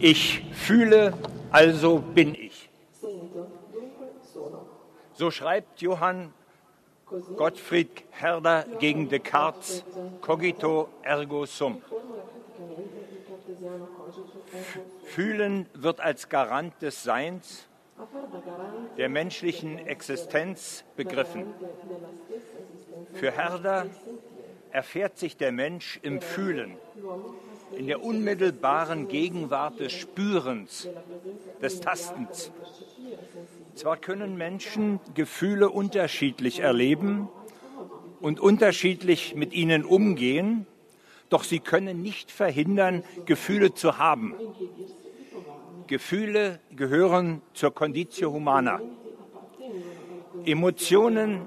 Ich fühle, also bin ich. So schreibt Johann Gottfried Herder gegen Descartes Cogito ergo sum. Fühlen wird als Garant des Seins der menschlichen Existenz begriffen. Für Herder erfährt sich der Mensch im Fühlen, in der unmittelbaren Gegenwart des Spürens, des Tastens. Zwar können Menschen Gefühle unterschiedlich erleben und unterschiedlich mit ihnen umgehen, doch sie können nicht verhindern, Gefühle zu haben. Gefühle gehören zur Conditio Humana. Emotionen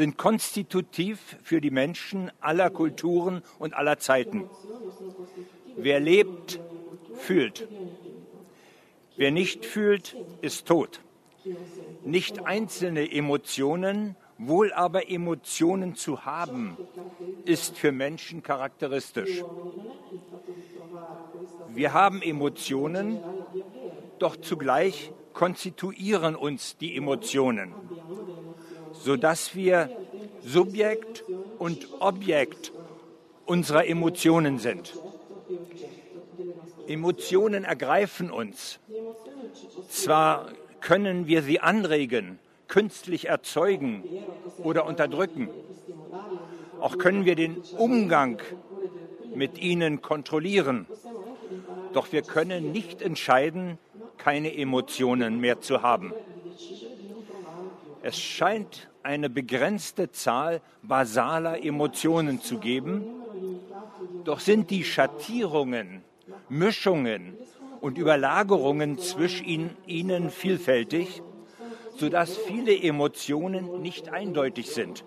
sind konstitutiv für die Menschen aller Kulturen und aller Zeiten. Wer lebt, fühlt. Wer nicht fühlt, ist tot. Nicht einzelne Emotionen, wohl aber Emotionen zu haben, ist für Menschen charakteristisch. Wir haben Emotionen, doch zugleich konstituieren uns die Emotionen, sodass wir Subjekt und Objekt unserer Emotionen sind. Emotionen ergreifen uns. Zwar können wir sie anregen, künstlich erzeugen oder unterdrücken. Auch können wir den Umgang mit ihnen kontrollieren. Doch wir können nicht entscheiden, keine Emotionen mehr zu haben. Es scheint eine begrenzte Zahl basaler Emotionen zu geben, doch sind die Schattierungen, Mischungen und Überlagerungen zwischen ihnen vielfältig, sodass viele Emotionen nicht eindeutig sind.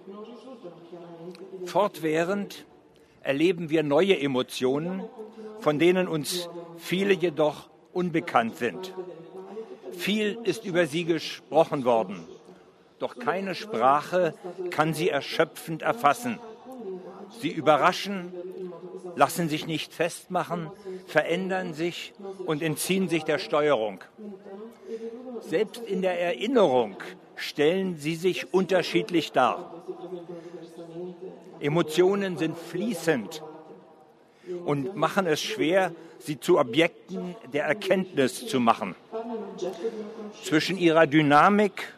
Fortwährend erleben wir neue Emotionen, von denen uns viele jedoch unbekannt sind. Viel ist über sie gesprochen worden, doch keine Sprache kann sie erschöpfend erfassen. Sie überraschen, lassen sich nicht festmachen, verändern sich und entziehen sich der Steuerung. Selbst in der Erinnerung stellen sie sich unterschiedlich dar. Emotionen sind fließend und machen es schwer, sie zu Objekten der Erkenntnis zu machen. Zwischen ihrer Dynamik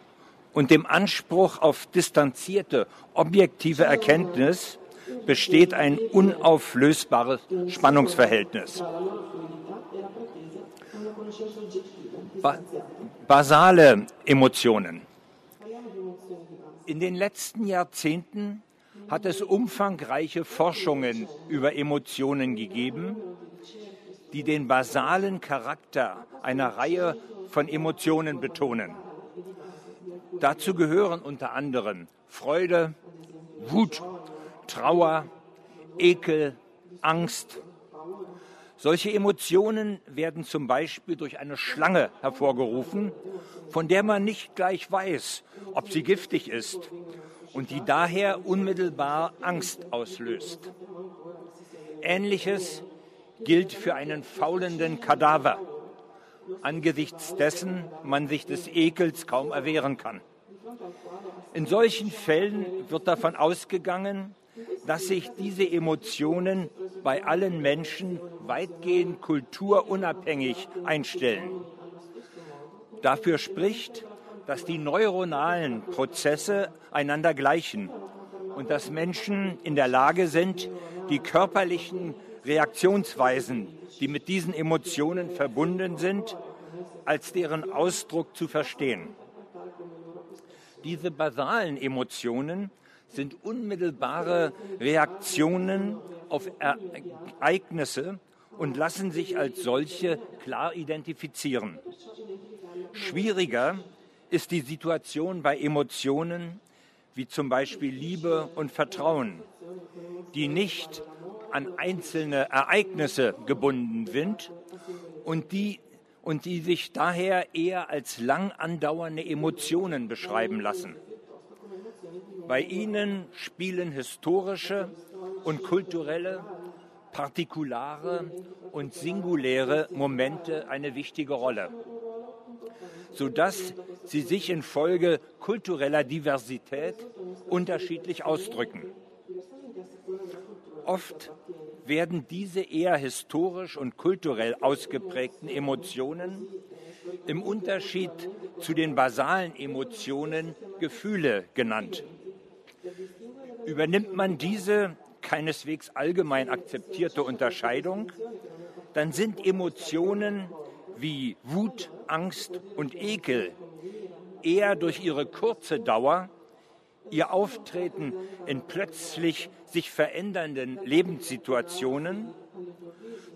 und dem Anspruch auf distanzierte, objektive Erkenntnis besteht ein unauflösbares Spannungsverhältnis. Ba basale Emotionen. In den letzten Jahrzehnten hat es umfangreiche Forschungen über Emotionen gegeben, die den basalen Charakter einer Reihe von Emotionen betonen. Dazu gehören unter anderem Freude, Wut, Trauer, Ekel, Angst. Solche Emotionen werden zum Beispiel durch eine Schlange hervorgerufen, von der man nicht gleich weiß, ob sie giftig ist und die daher unmittelbar Angst auslöst. Ähnliches gilt für einen faulenden Kadaver, angesichts dessen man sich des Ekels kaum erwehren kann. In solchen Fällen wird davon ausgegangen, dass sich diese Emotionen bei allen Menschen weitgehend kulturunabhängig einstellen. Dafür spricht, dass die neuronalen Prozesse einander gleichen und dass Menschen in der Lage sind, die körperlichen Reaktionsweisen, die mit diesen Emotionen verbunden sind, als deren Ausdruck zu verstehen. Diese basalen Emotionen sind unmittelbare Reaktionen auf Ereignisse und lassen sich als solche klar identifizieren. Schwieriger ist die Situation bei Emotionen wie zum Beispiel Liebe und Vertrauen, die nicht an einzelne Ereignisse gebunden sind und die, und die sich daher eher als lang andauernde Emotionen beschreiben lassen. Bei ihnen spielen historische und kulturelle partikulare und singuläre Momente eine wichtige Rolle, sodass sie sich infolge kultureller Diversität unterschiedlich ausdrücken. Oft werden diese eher historisch und kulturell ausgeprägten Emotionen im Unterschied zu den basalen Emotionen Gefühle genannt. Übernimmt man diese keineswegs allgemein akzeptierte Unterscheidung, dann sind Emotionen wie Wut, Angst und Ekel eher durch ihre kurze Dauer, ihr Auftreten in plötzlich sich verändernden Lebenssituationen,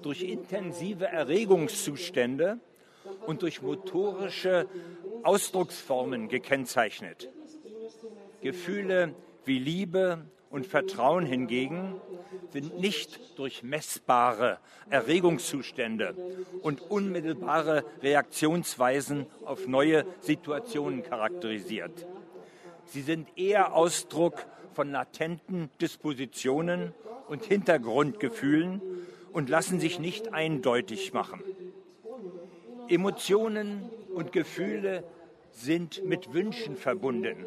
durch intensive Erregungszustände und durch motorische Ausdrucksformen gekennzeichnet. Gefühle wie Liebe und Vertrauen hingegen sind nicht durch messbare Erregungszustände und unmittelbare Reaktionsweisen auf neue Situationen charakterisiert. Sie sind eher Ausdruck von latenten Dispositionen und Hintergrundgefühlen und lassen sich nicht eindeutig machen. Emotionen und Gefühle sind mit Wünschen verbunden.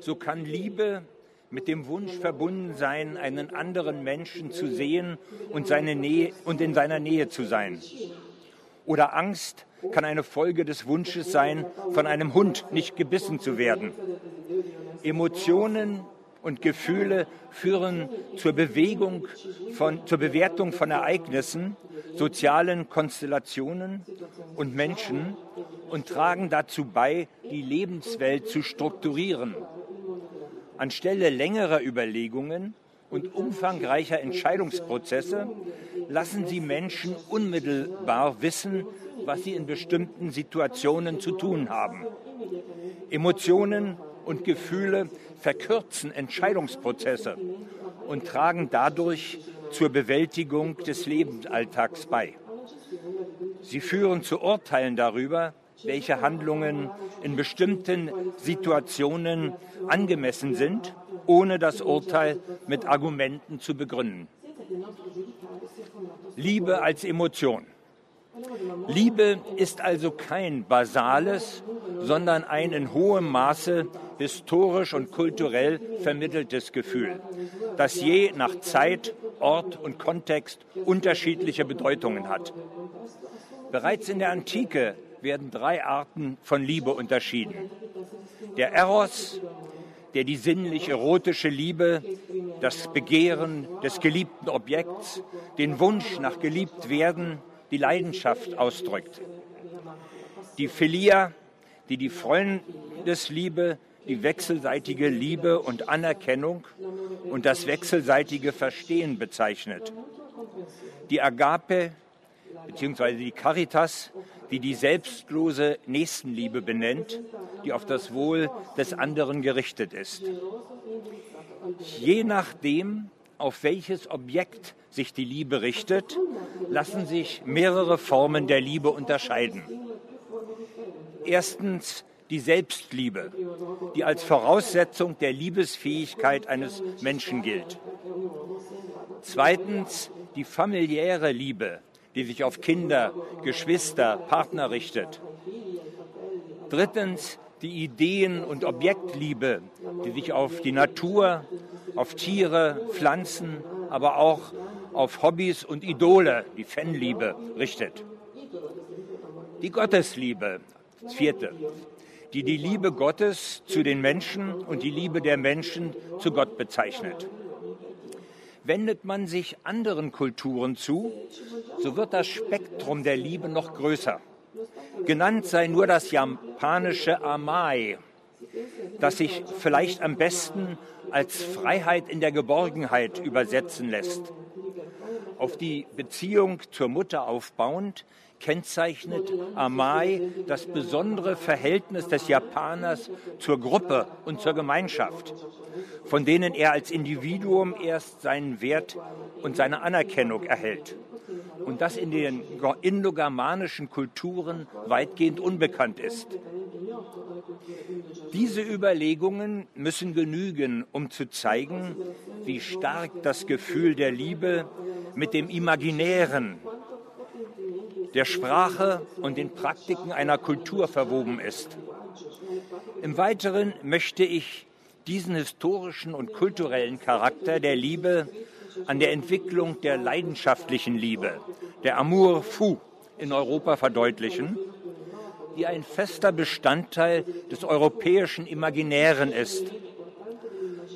So kann Liebe mit dem Wunsch verbunden sein, einen anderen Menschen zu sehen und, seine Nähe, und in seiner Nähe zu sein. Oder Angst kann eine Folge des Wunsches sein, von einem Hund nicht gebissen zu werden. Emotionen und Gefühle führen zur Bewegung von, zur Bewertung von Ereignissen, sozialen Konstellationen und Menschen und tragen dazu bei, die Lebenswelt zu strukturieren. Anstelle längerer Überlegungen und umfangreicher Entscheidungsprozesse lassen sie Menschen unmittelbar wissen, was sie in bestimmten Situationen zu tun haben. Emotionen und Gefühle verkürzen Entscheidungsprozesse und tragen dadurch zur Bewältigung des Lebensalltags bei. Sie führen zu Urteilen darüber, welche Handlungen in bestimmten Situationen angemessen sind, ohne das Urteil mit Argumenten zu begründen. Liebe als Emotion. Liebe ist also kein basales, sondern ein in hohem Maße historisch und kulturell vermitteltes Gefühl, das je nach Zeit, Ort und Kontext unterschiedliche Bedeutungen hat. Bereits in der Antike werden drei Arten von Liebe unterschieden. Der Eros, der die sinnlich-erotische Liebe, das Begehren des geliebten Objekts, den Wunsch nach geliebt werden, die Leidenschaft ausdrückt. Die Philia, die die Freundesliebe, die wechselseitige Liebe und Anerkennung und das wechselseitige Verstehen bezeichnet. Die Agape bzw. die Caritas, die die selbstlose Nächstenliebe benennt, die auf das Wohl des anderen gerichtet ist. Je nachdem, auf welches Objekt sich die Liebe richtet, lassen sich mehrere Formen der Liebe unterscheiden. Erstens die Selbstliebe, die als Voraussetzung der Liebesfähigkeit eines Menschen gilt. Zweitens die familiäre Liebe, die sich auf Kinder, Geschwister, Partner richtet. Drittens die Ideen- und Objektliebe, die sich auf die Natur, auf Tiere, Pflanzen, aber auch auf Hobbys und Idole, die Fanliebe, richtet. Die Gottesliebe, das vierte, die die Liebe Gottes zu den Menschen und die Liebe der Menschen zu Gott bezeichnet. Wendet man sich anderen Kulturen zu, so wird das Spektrum der Liebe noch größer. Genannt sei nur das japanische Amai, das sich vielleicht am besten als Freiheit in der Geborgenheit übersetzen lässt. Auf die Beziehung zur Mutter aufbauend kennzeichnet Amai das besondere Verhältnis des Japaners zur Gruppe und zur Gemeinschaft, von denen er als Individuum erst seinen Wert und seine Anerkennung erhält. Und das in den indogermanischen Kulturen weitgehend unbekannt ist. Diese Überlegungen müssen genügen, um zu zeigen, wie stark das Gefühl der Liebe mit dem Imaginären, der Sprache und den Praktiken einer Kultur verwoben ist. Im Weiteren möchte ich diesen historischen und kulturellen Charakter der Liebe an der Entwicklung der leidenschaftlichen Liebe, der Amour fou in Europa verdeutlichen, die ein fester Bestandteil des europäischen Imaginären ist.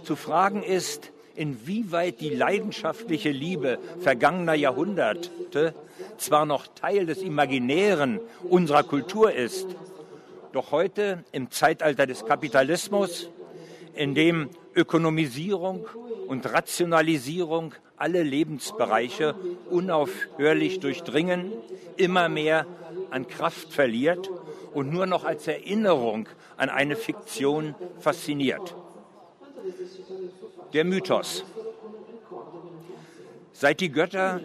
Zu fragen ist, inwieweit die leidenschaftliche Liebe vergangener Jahrhunderte zwar noch Teil des Imaginären unserer Kultur ist, doch heute im Zeitalter des Kapitalismus, in dem Ökonomisierung und Rationalisierung alle Lebensbereiche unaufhörlich durchdringen, immer mehr an Kraft verliert und nur noch als Erinnerung an eine Fiktion fasziniert. Der Mythos. Seit die Götter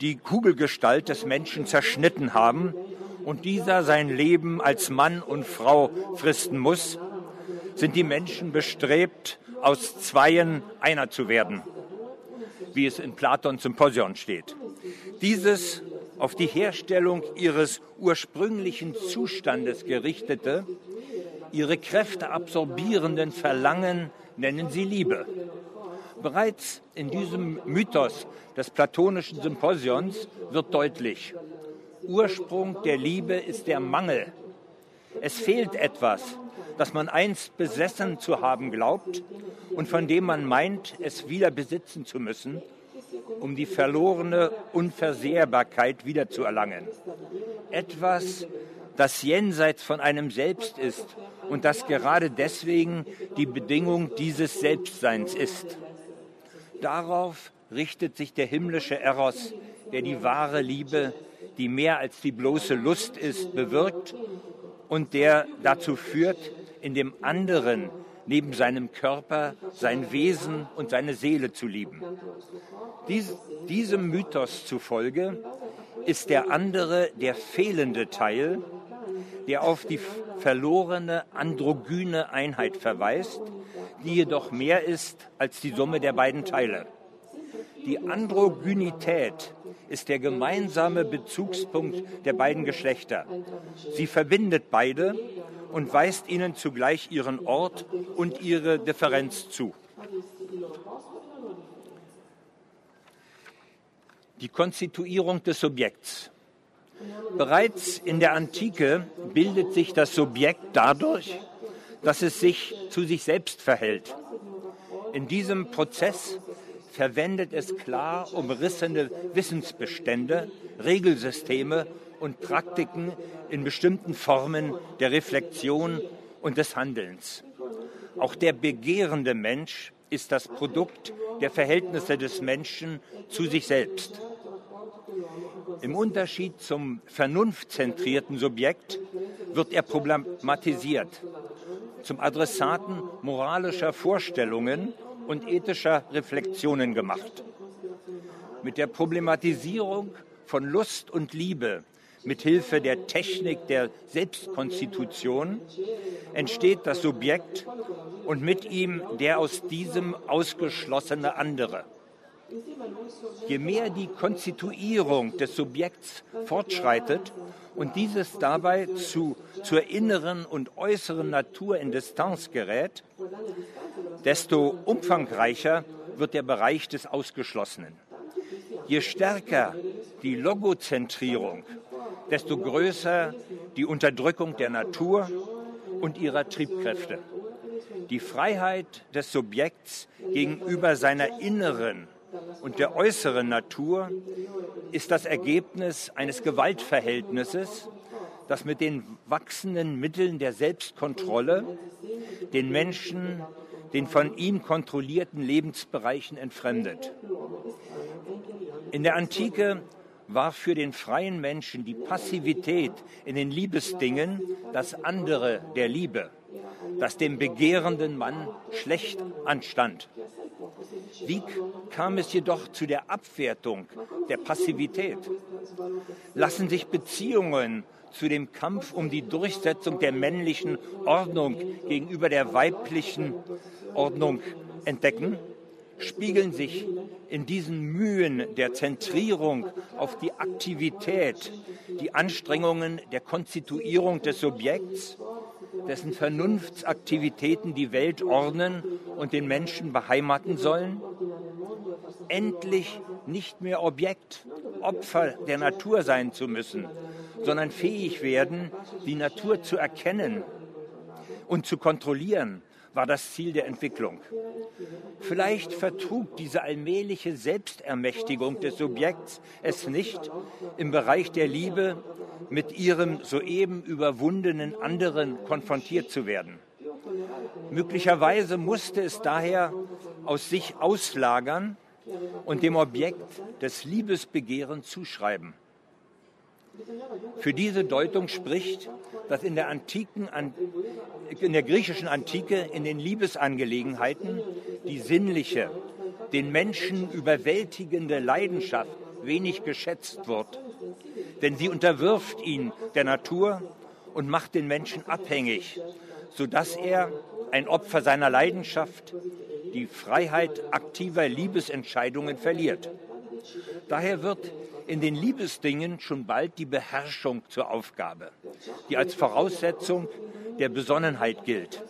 die Kugelgestalt des Menschen zerschnitten haben und dieser sein Leben als Mann und Frau fristen muss, sind die Menschen bestrebt, aus Zweien einer zu werden, wie es in Platons Symposion steht. Dieses auf die Herstellung ihres ursprünglichen Zustandes gerichtete, ihre Kräfte absorbierenden Verlangen nennen sie Liebe. Bereits in diesem Mythos des platonischen Symposions wird deutlich, Ursprung der Liebe ist der Mangel. Es fehlt etwas, das man einst besessen zu haben glaubt und von dem man meint, es wieder besitzen zu müssen, um die verlorene Unversehrbarkeit wiederzuerlangen. Etwas, das jenseits von einem selbst ist und das gerade deswegen die Bedingung dieses Selbstseins ist. Darauf richtet sich der himmlische Eros, der die wahre Liebe, die mehr als die bloße Lust ist, bewirkt und der dazu führt, in dem anderen neben seinem Körper sein Wesen und seine Seele zu lieben. Dies, diesem Mythos zufolge ist der andere der fehlende Teil, der auf die verlorene androgyne Einheit verweist, die jedoch mehr ist als die Summe der beiden Teile. Die Androgynität ist der gemeinsame Bezugspunkt der beiden Geschlechter. Sie verbindet beide und weist ihnen zugleich ihren Ort und ihre Differenz zu. Die Konstituierung des Subjekts. Bereits in der Antike bildet sich das Subjekt dadurch, dass es sich zu sich selbst verhält. In diesem Prozess verwendet es klar umrissene Wissensbestände, Regelsysteme und Praktiken in bestimmten Formen der Reflexion und des Handelns. Auch der begehrende Mensch ist das Produkt der Verhältnisse des Menschen zu sich selbst. Im Unterschied zum vernunftzentrierten Subjekt wird er problematisiert, zum Adressaten moralischer Vorstellungen und ethischer Reflexionen gemacht. Mit der Problematisierung von Lust und Liebe mit Hilfe der Technik der Selbstkonstitution entsteht das Subjekt und mit ihm der aus diesem ausgeschlossene andere. Je mehr die Konstituierung des Subjekts fortschreitet und dieses dabei zu, zur inneren und äußeren Natur in Distanz gerät, desto umfangreicher wird der Bereich des Ausgeschlossenen. Je stärker die Logozentrierung, desto größer die Unterdrückung der Natur und ihrer Triebkräfte. Die Freiheit des Subjekts gegenüber seiner inneren und der äußeren Natur ist das Ergebnis eines Gewaltverhältnisses, das mit den wachsenden Mitteln der Selbstkontrolle den Menschen den von ihm kontrollierten Lebensbereichen entfremdet. In der Antike war für den freien Menschen die Passivität in den Liebesdingen das andere der Liebe, das dem begehrenden Mann schlecht anstand. Wie kam es jedoch zu der Abwertung der Passivität? Lassen sich Beziehungen zu dem Kampf um die Durchsetzung der männlichen Ordnung gegenüber der weiblichen Ordnung entdecken? Spiegeln sich in diesen Mühen der Zentrierung auf die Aktivität, die Anstrengungen der Konstituierung des Subjekts, dessen Vernunftsaktivitäten die Welt ordnen und den Menschen beheimaten sollen, endlich nicht mehr Objekt, Opfer der Natur sein zu müssen, sondern fähig werden, die Natur zu erkennen und zu kontrollieren war das Ziel der Entwicklung. Vielleicht vertrug diese allmähliche Selbstermächtigung des Subjekts es nicht, im Bereich der Liebe mit ihrem soeben überwundenen anderen konfrontiert zu werden. Möglicherweise musste es daher aus sich auslagern und dem Objekt des Liebesbegehren zuschreiben. Für diese Deutung spricht, dass in der antiken, in der griechischen Antike in den Liebesangelegenheiten die sinnliche, den Menschen überwältigende Leidenschaft wenig geschätzt wird. Denn sie unterwirft ihn der Natur und macht den Menschen abhängig, sodass er ein Opfer seiner Leidenschaft, die Freiheit aktiver Liebesentscheidungen verliert. Daher wird in den Liebesdingen schon bald die Beherrschung zur Aufgabe, die als Voraussetzung der Besonnenheit gilt.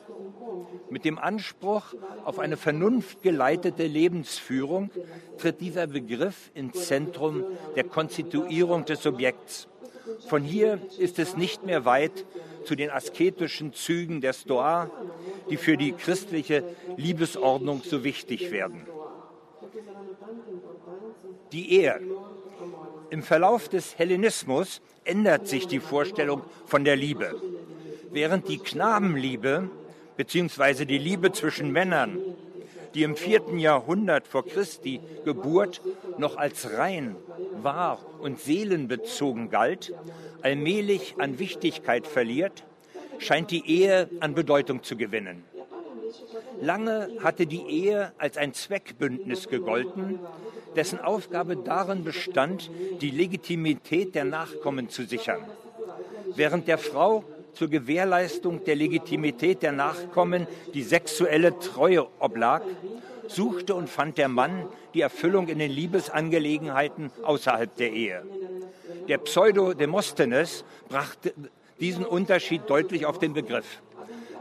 Mit dem Anspruch auf eine vernunftgeleitete Lebensführung tritt dieser Begriff ins Zentrum der Konstituierung des Subjekts. Von hier ist es nicht mehr weit zu den asketischen Zügen der Stoa, die für die christliche Liebesordnung so wichtig werden. Die Ehe im Verlauf des Hellenismus ändert sich die Vorstellung von der Liebe. Während die Knabenliebe bzw. die Liebe zwischen Männern, die im vierten Jahrhundert vor Christi Geburt noch als rein, wahr und seelenbezogen galt, allmählich an Wichtigkeit verliert, scheint die Ehe an Bedeutung zu gewinnen. Lange hatte die Ehe als ein Zweckbündnis gegolten, dessen Aufgabe darin bestand, die Legitimität der Nachkommen zu sichern. Während der Frau zur Gewährleistung der Legitimität der Nachkommen die sexuelle Treue oblag, suchte und fand der Mann die Erfüllung in den Liebesangelegenheiten außerhalb der Ehe. Der Pseudo-Demosthenes brachte diesen Unterschied deutlich auf den Begriff.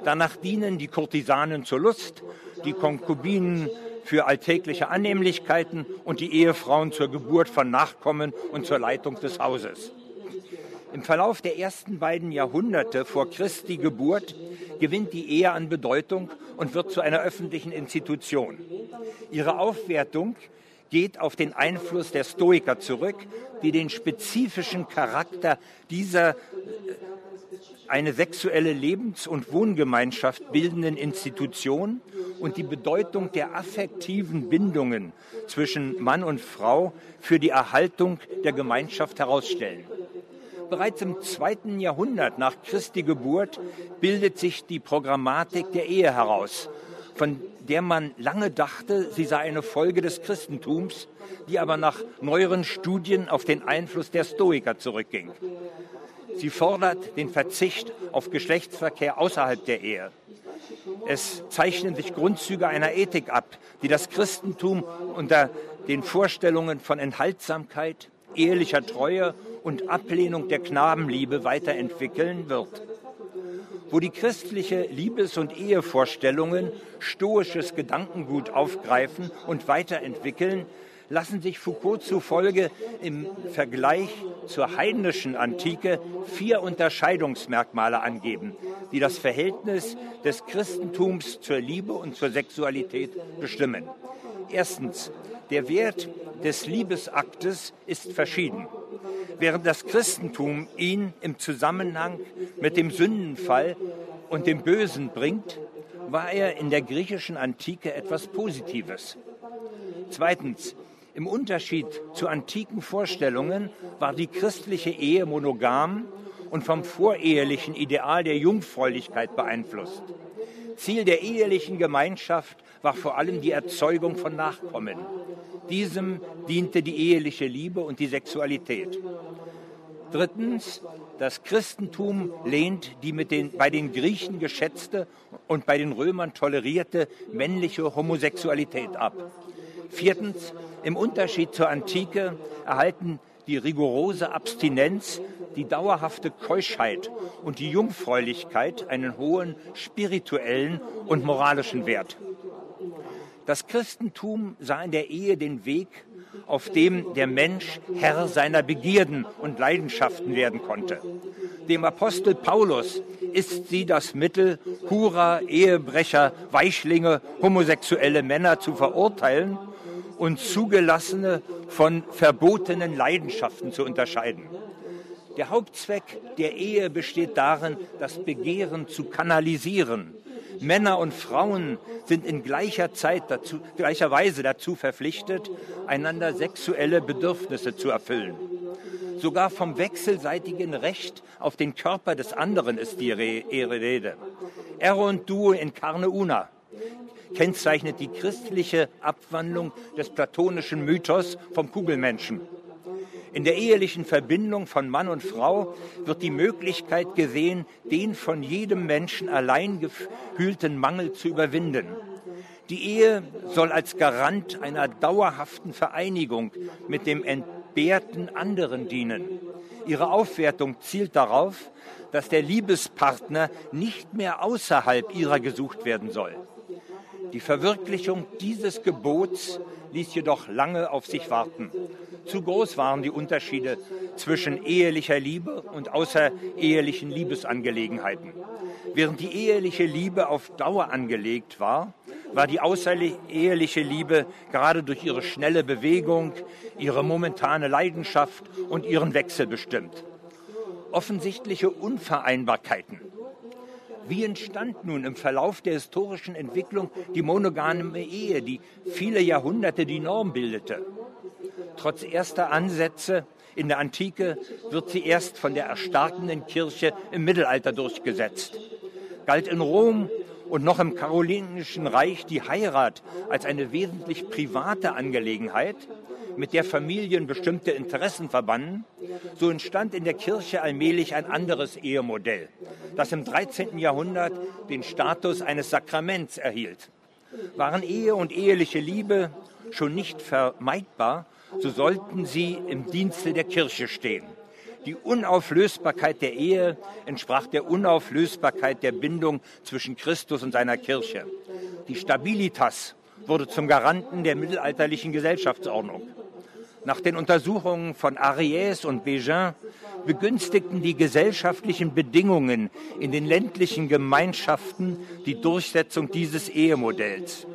Danach dienen die Kurtisanen zur Lust, die Konkubinen für alltägliche Annehmlichkeiten und die Ehefrauen zur Geburt von Nachkommen und zur Leitung des Hauses. Im Verlauf der ersten beiden Jahrhunderte vor Christi Geburt gewinnt die Ehe an Bedeutung und wird zu einer öffentlichen Institution. Ihre Aufwertung geht auf den Einfluss der Stoiker zurück, die den spezifischen Charakter dieser eine sexuelle Lebens- und Wohngemeinschaft bildenden Institution und die Bedeutung der affektiven Bindungen zwischen Mann und Frau für die Erhaltung der Gemeinschaft herausstellen. Bereits im zweiten Jahrhundert nach Christi Geburt bildet sich die Programmatik der Ehe heraus, von der man lange dachte, sie sei eine Folge des Christentums, die aber nach neueren Studien auf den Einfluss der Stoiker zurückging. Sie fordert den Verzicht auf Geschlechtsverkehr außerhalb der Ehe. Es zeichnen sich Grundzüge einer Ethik ab, die das Christentum unter den Vorstellungen von Enthaltsamkeit, ehelicher Treue und Ablehnung der Knabenliebe weiterentwickeln wird. Wo die christliche Liebes- und Ehevorstellungen stoisches Gedankengut aufgreifen und weiterentwickeln, lassen sich Foucault zufolge im Vergleich zur heidnischen Antike vier Unterscheidungsmerkmale angeben, die das Verhältnis des Christentums zur Liebe und zur Sexualität bestimmen. Erstens, der Wert des Liebesaktes ist verschieden. Während das Christentum ihn im Zusammenhang mit dem Sündenfall und dem Bösen bringt, war er in der griechischen Antike etwas Positives. Zweitens, im Unterschied zu antiken Vorstellungen war die christliche Ehe monogam und vom vorehelichen Ideal der Jungfräulichkeit beeinflusst. Ziel der ehelichen Gemeinschaft war vor allem die Erzeugung von Nachkommen. Diesem diente die eheliche Liebe und die Sexualität. Drittens, das Christentum lehnt die den, bei den Griechen geschätzte und bei den Römern tolerierte männliche Homosexualität ab. Viertens, im Unterschied zur Antike erhalten die rigorose Abstinenz, die dauerhafte Keuschheit und die Jungfräulichkeit einen hohen spirituellen und moralischen Wert. Das Christentum sah in der Ehe den Weg, auf dem der Mensch Herr seiner Begierden und Leidenschaften werden konnte. Dem Apostel Paulus ist sie das Mittel, Hurer, Ehebrecher, Weichlinge, homosexuelle Männer zu verurteilen und zugelassene von verbotenen Leidenschaften zu unterscheiden. Der Hauptzweck der Ehe besteht darin, das Begehren zu kanalisieren. Männer und Frauen sind in gleicher Zeit dazu, gleicher Weise dazu verpflichtet, einander sexuelle Bedürfnisse zu erfüllen. Sogar vom wechselseitigen Recht auf den Körper des anderen ist die Rede. Er und du in carne una kennzeichnet die christliche Abwandlung des platonischen Mythos vom Kugelmenschen. In der ehelichen Verbindung von Mann und Frau wird die Möglichkeit gesehen, den von jedem Menschen allein gefühlten Mangel zu überwinden. Die Ehe soll als Garant einer dauerhaften Vereinigung mit dem entbehrten anderen dienen. Ihre Aufwertung zielt darauf, dass der Liebespartner nicht mehr außerhalb ihrer gesucht werden soll. Die Verwirklichung dieses Gebots ließ jedoch lange auf sich warten. Zu groß waren die Unterschiede zwischen ehelicher Liebe und außerehelichen Liebesangelegenheiten. Während die eheliche Liebe auf Dauer angelegt war, war die außereheliche Liebe gerade durch ihre schnelle Bewegung, ihre momentane Leidenschaft und ihren Wechsel bestimmt. Offensichtliche Unvereinbarkeiten wie entstand nun im Verlauf der historischen Entwicklung die monogame Ehe, die viele Jahrhunderte die Norm bildete? Trotz erster Ansätze in der Antike wird sie erst von der erstarkenden Kirche im Mittelalter durchgesetzt. Galt in Rom und noch im Karolinischen Reich die Heirat als eine wesentlich private Angelegenheit, mit der Familien bestimmte Interessen verbanden, so entstand in der Kirche allmählich ein anderes Ehemodell, das im 13. Jahrhundert den Status eines Sakraments erhielt. Waren Ehe und eheliche Liebe schon nicht vermeidbar, so sollten sie im Dienste der Kirche stehen. Die Unauflösbarkeit der Ehe entsprach der Unauflösbarkeit der Bindung zwischen Christus und seiner Kirche. Die Stabilitas wurde zum Garanten der mittelalterlichen Gesellschaftsordnung. Nach den Untersuchungen von Ariès und Bégin begünstigten die gesellschaftlichen Bedingungen in den ländlichen Gemeinschaften die Durchsetzung dieses Ehemodells.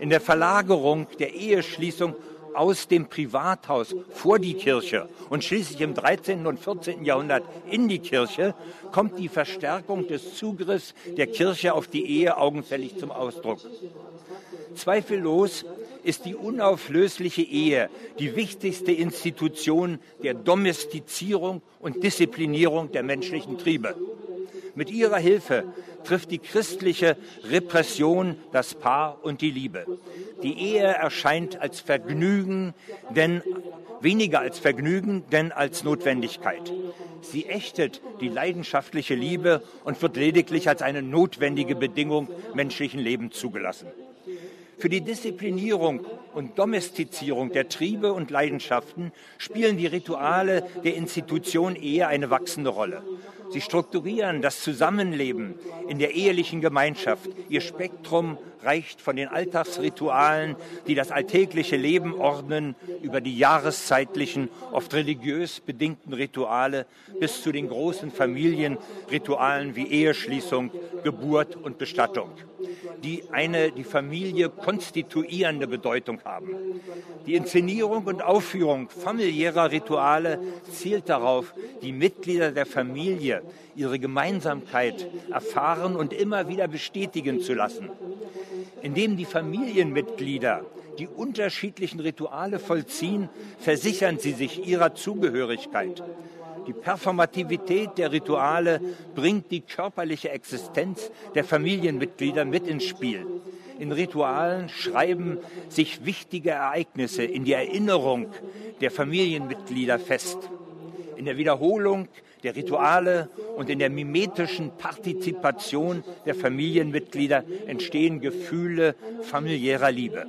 In der Verlagerung der Eheschließung aus dem Privathaus vor die Kirche und schließlich im 13. und 14. Jahrhundert in die Kirche kommt die Verstärkung des Zugriffs der Kirche auf die Ehe augenfällig zum Ausdruck. Zweifellos ist die unauflösliche Ehe die wichtigste Institution der Domestizierung und Disziplinierung der menschlichen Triebe. Mit ihrer Hilfe trifft die christliche Repression das Paar und die Liebe. Die Ehe erscheint als Vergnügen, denn weniger als Vergnügen, denn als Notwendigkeit. Sie ächtet die leidenschaftliche Liebe und wird lediglich als eine notwendige Bedingung menschlichen Lebens zugelassen. Für die Disziplinierung und Domestizierung der Triebe und Leidenschaften spielen die Rituale der Institution Ehe eine wachsende Rolle. Sie strukturieren das Zusammenleben in der ehelichen Gemeinschaft. Ihr Spektrum reicht von den Alltagsritualen, die das alltägliche Leben ordnen, über die jahreszeitlichen, oft religiös bedingten Rituale bis zu den großen Familienritualen wie Eheschließung, Geburt und Bestattung, die eine die Familie konstituierende Bedeutung haben. Die Inszenierung und Aufführung familiärer Rituale zielt darauf, die Mitglieder der Familie ihre Gemeinsamkeit erfahren und immer wieder bestätigen zu lassen. Indem die Familienmitglieder die unterschiedlichen Rituale vollziehen, versichern sie sich ihrer Zugehörigkeit. Die Performativität der Rituale bringt die körperliche Existenz der Familienmitglieder mit ins Spiel. In Ritualen schreiben sich wichtige Ereignisse in die Erinnerung der Familienmitglieder fest. In der Wiederholung der Rituale und in der mimetischen Partizipation der Familienmitglieder entstehen Gefühle familiärer Liebe.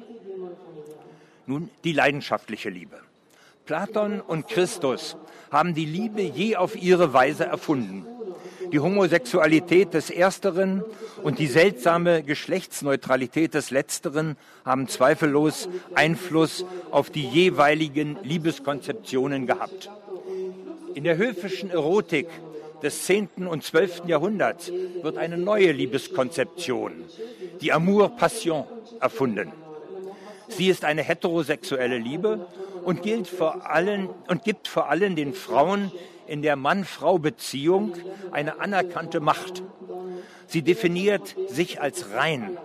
Nun die leidenschaftliche Liebe. Platon und Christus haben die Liebe je auf ihre Weise erfunden. Die Homosexualität des Ersteren und die seltsame Geschlechtsneutralität des Letzteren haben zweifellos Einfluss auf die jeweiligen Liebeskonzeptionen gehabt. In der höfischen Erotik des 10. und 12. Jahrhunderts wird eine neue Liebeskonzeption, die Amour Passion, erfunden. Sie ist eine heterosexuelle Liebe und gilt vor allen und gibt vor allem den Frauen in der Mann-Frau-Beziehung eine anerkannte Macht. Sie definiert sich als rein,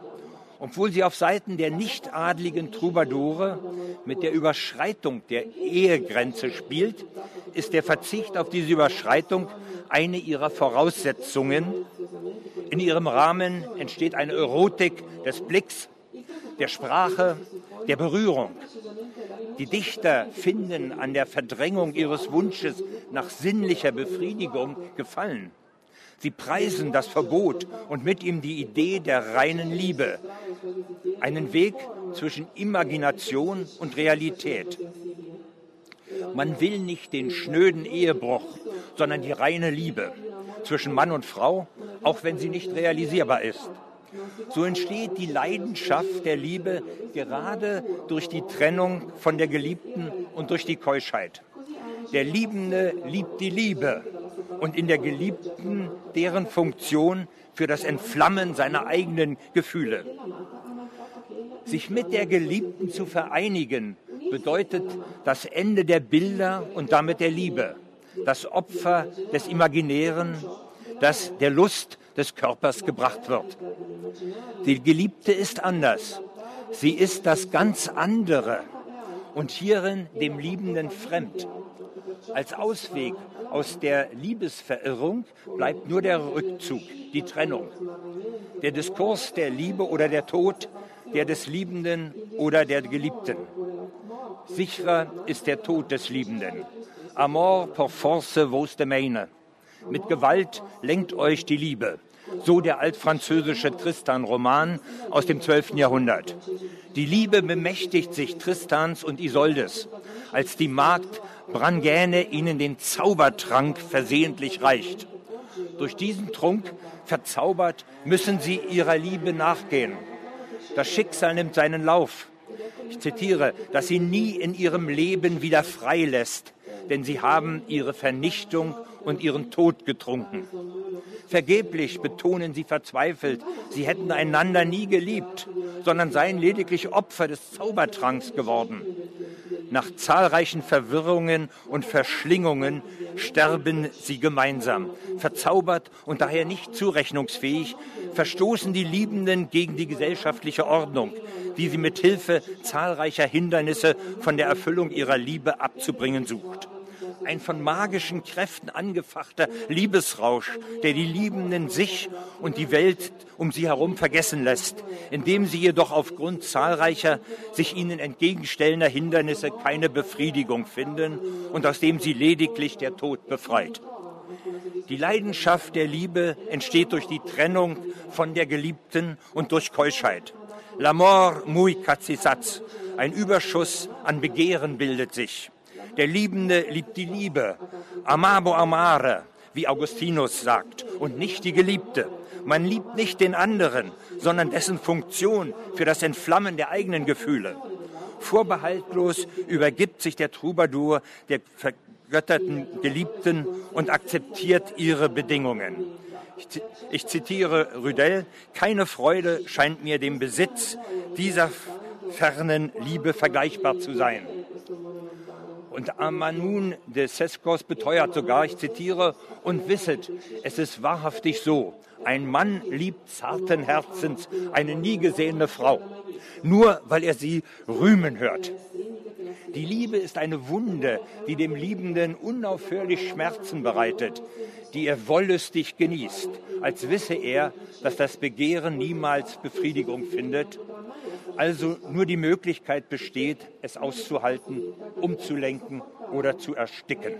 obwohl sie auf Seiten der nichtadligen Troubadoure mit der Überschreitung der Ehegrenze spielt, ist der Verzicht auf diese Überschreitung eine ihrer Voraussetzungen. In ihrem Rahmen entsteht eine Erotik des Blicks, der Sprache, der Berührung. Die Dichter finden an der Verdrängung ihres Wunsches nach sinnlicher Befriedigung gefallen. Sie preisen das Verbot und mit ihm die Idee der reinen Liebe, einen Weg zwischen Imagination und Realität. Man will nicht den schnöden Ehebruch, sondern die reine Liebe zwischen Mann und Frau, auch wenn sie nicht realisierbar ist. So entsteht die Leidenschaft der Liebe gerade durch die Trennung von der Geliebten und durch die Keuschheit. Der Liebende liebt die Liebe und in der Geliebten deren Funktion für das Entflammen seiner eigenen Gefühle. Sich mit der Geliebten zu vereinigen bedeutet das Ende der Bilder und damit der Liebe, das Opfer des Imaginären, das der Lust des Körpers gebracht wird. Die Geliebte ist anders. Sie ist das ganz andere und hierin dem Liebenden fremd. Als Ausweg aus der Liebesverirrung bleibt nur der Rückzug, die Trennung. Der Diskurs der Liebe oder der Tod, der des Liebenden oder der Geliebten. Sicherer ist der Tod des Liebenden. Amor por force vos de maine. Mit Gewalt lenkt euch die Liebe. So der altfranzösische Tristan-Roman aus dem 12. Jahrhundert. Die Liebe bemächtigt sich Tristans und Isoldes, als die Magd Brangäne ihnen den Zaubertrank versehentlich reicht. Durch diesen Trunk verzaubert müssen sie ihrer Liebe nachgehen. Das Schicksal nimmt seinen Lauf. Ich zitiere, dass sie nie in ihrem Leben wieder frei lässt, denn sie haben ihre Vernichtung und ihren Tod getrunken. Vergeblich betonen sie verzweifelt, sie hätten einander nie geliebt, sondern seien lediglich Opfer des Zaubertranks geworden. Nach zahlreichen Verwirrungen und Verschlingungen sterben sie gemeinsam. Verzaubert und daher nicht zurechnungsfähig, verstoßen die Liebenden gegen die gesellschaftliche Ordnung, die sie mit Hilfe zahlreicher Hindernisse von der Erfüllung ihrer Liebe abzubringen sucht ein von magischen Kräften angefachter Liebesrausch, der die Liebenden sich und die Welt um sie herum vergessen lässt, indem sie jedoch aufgrund zahlreicher sich ihnen entgegenstellender Hindernisse keine Befriedigung finden und aus dem sie lediglich der Tod befreit. Die Leidenschaft der Liebe entsteht durch die Trennung von der Geliebten und durch Keuschheit. L'amor muy cacisatz, ein Überschuss an Begehren bildet sich. Der Liebende liebt die Liebe. Amabo amare, wie Augustinus sagt, und nicht die Geliebte. Man liebt nicht den anderen, sondern dessen Funktion für das Entflammen der eigenen Gefühle. Vorbehaltlos übergibt sich der Troubadour der vergötterten Geliebten und akzeptiert ihre Bedingungen. Ich zitiere Rüdell, keine Freude scheint mir dem Besitz dieser fernen Liebe vergleichbar zu sein. Und Amanun de Seskos beteuert sogar, ich zitiere, und wisset, es ist wahrhaftig so, ein Mann liebt zarten Herzens eine nie gesehene Frau, nur weil er sie rühmen hört. Die Liebe ist eine Wunde, die dem Liebenden unaufhörlich Schmerzen bereitet, die er wollüstig genießt, als wisse er, dass das Begehren niemals Befriedigung findet also nur die Möglichkeit besteht, es auszuhalten, umzulenken oder zu ersticken.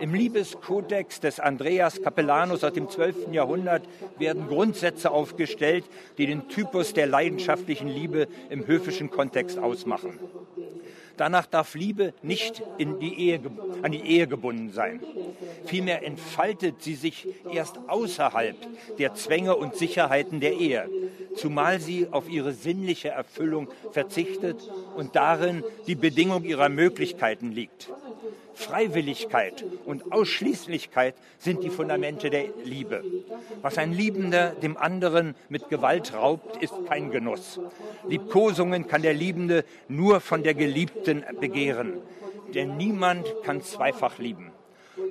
Im Liebeskodex des Andreas Capellanus aus dem 12. Jahrhundert werden Grundsätze aufgestellt, die den Typus der leidenschaftlichen Liebe im höfischen Kontext ausmachen. Danach darf Liebe nicht in die Ehe, an die Ehe gebunden sein. Vielmehr entfaltet sie sich erst außerhalb der Zwänge und Sicherheiten der Ehe, zumal sie auf ihre sinnliche Erfüllung verzichtet und darin die Bedingung ihrer Möglichkeiten liegt. Freiwilligkeit und Ausschließlichkeit sind die Fundamente der Liebe. Was ein Liebender dem anderen mit Gewalt raubt, ist kein Genuss. Liebkosungen kann der Liebende nur von der Geliebten begehren. Denn niemand kann zweifach lieben.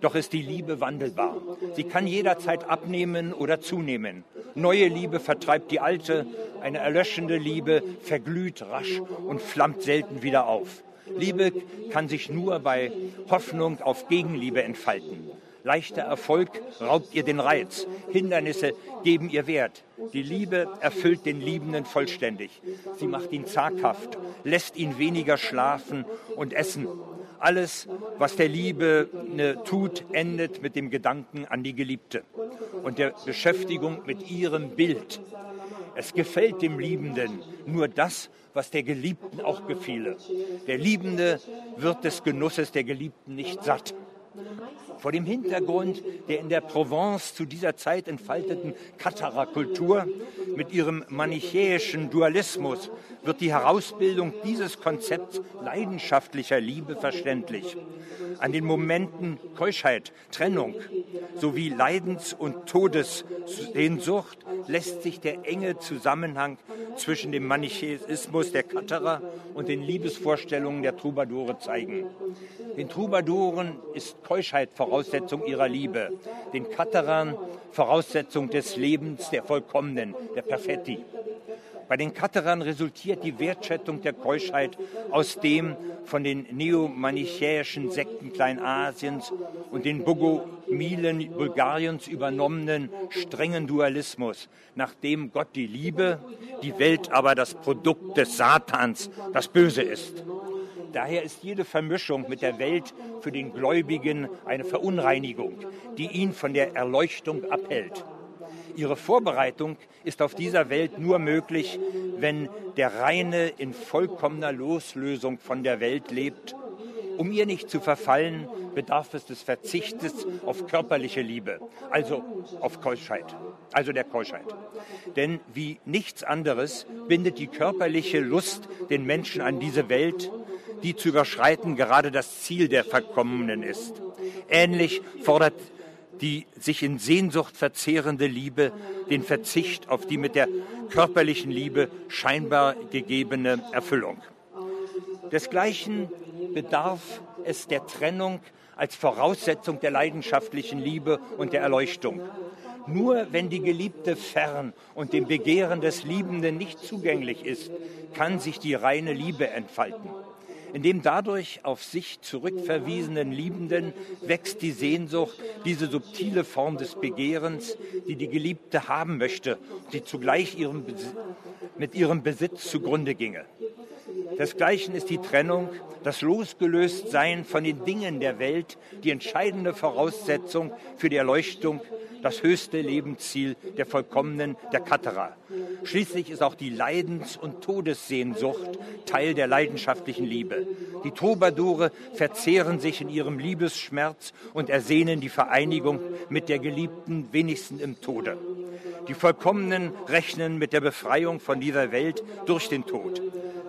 Doch ist die Liebe wandelbar. Sie kann jederzeit abnehmen oder zunehmen. Neue Liebe vertreibt die alte, eine erlöschende Liebe verglüht rasch und flammt selten wieder auf. Liebe kann sich nur bei Hoffnung auf Gegenliebe entfalten. Leichter Erfolg raubt ihr den Reiz. Hindernisse geben ihr Wert. Die Liebe erfüllt den Liebenden vollständig. Sie macht ihn zaghaft, lässt ihn weniger schlafen und essen. Alles, was der Liebe ne, tut, endet mit dem Gedanken an die Geliebte und der Beschäftigung mit ihrem Bild. Es gefällt dem Liebenden nur das, was der Geliebten auch gefiele. Der Liebende wird des Genusses der Geliebten nicht satt. Vor dem Hintergrund der in der Provence zu dieser Zeit entfalteten Katharer-Kultur mit ihrem manichäischen Dualismus wird die Herausbildung dieses Konzepts leidenschaftlicher Liebe verständlich. An den Momenten Keuschheit, Trennung sowie Leidens- und Todessehnsucht lässt sich der enge Zusammenhang zwischen dem Manichäismus der Katharer und den Liebesvorstellungen der Troubadoure zeigen. Den Troubadouren ist Keuschheit Voraussetzung ihrer Liebe, den Katharern Voraussetzung des Lebens der Vollkommenen, der Perfetti. Bei den Katharern resultiert die Wertschätzung der Keuschheit aus dem von den neomanichäischen Sekten Kleinasiens und den Bogomilen Bulgariens übernommenen strengen Dualismus, nachdem Gott die Liebe, die Welt aber das Produkt des Satans, das Böse ist. Daher ist jede Vermischung mit der Welt für den Gläubigen eine Verunreinigung, die ihn von der Erleuchtung abhält. Ihre Vorbereitung ist auf dieser Welt nur möglich, wenn der Reine in vollkommener Loslösung von der Welt lebt. Um ihr nicht zu verfallen, bedarf es des Verzichtes auf körperliche Liebe, also auf Keuschheit, also der Keuschheit. Denn wie nichts anderes bindet die körperliche Lust den Menschen an diese Welt die zu überschreiten gerade das Ziel der Verkommenen ist. Ähnlich fordert die sich in Sehnsucht verzehrende Liebe den Verzicht auf die mit der körperlichen Liebe scheinbar gegebene Erfüllung. Desgleichen bedarf es der Trennung als Voraussetzung der leidenschaftlichen Liebe und der Erleuchtung. Nur wenn die Geliebte fern und dem Begehren des Liebenden nicht zugänglich ist, kann sich die reine Liebe entfalten. In dem dadurch auf sich zurückverwiesenen Liebenden wächst die Sehnsucht, diese subtile Form des Begehrens, die die Geliebte haben möchte, die zugleich ihrem mit ihrem Besitz zugrunde ginge. Desgleichen ist die Trennung, das Losgelöstsein von den Dingen der Welt die entscheidende Voraussetzung für die Erleuchtung das höchste Lebensziel der Vollkommenen, der Katterer. Schließlich ist auch die Leidens- und Todessehnsucht Teil der leidenschaftlichen Liebe. Die Troubadoure verzehren sich in ihrem Liebesschmerz und ersehnen die Vereinigung mit der Geliebten wenigstens im Tode. Die Vollkommenen rechnen mit der Befreiung von dieser Welt durch den Tod.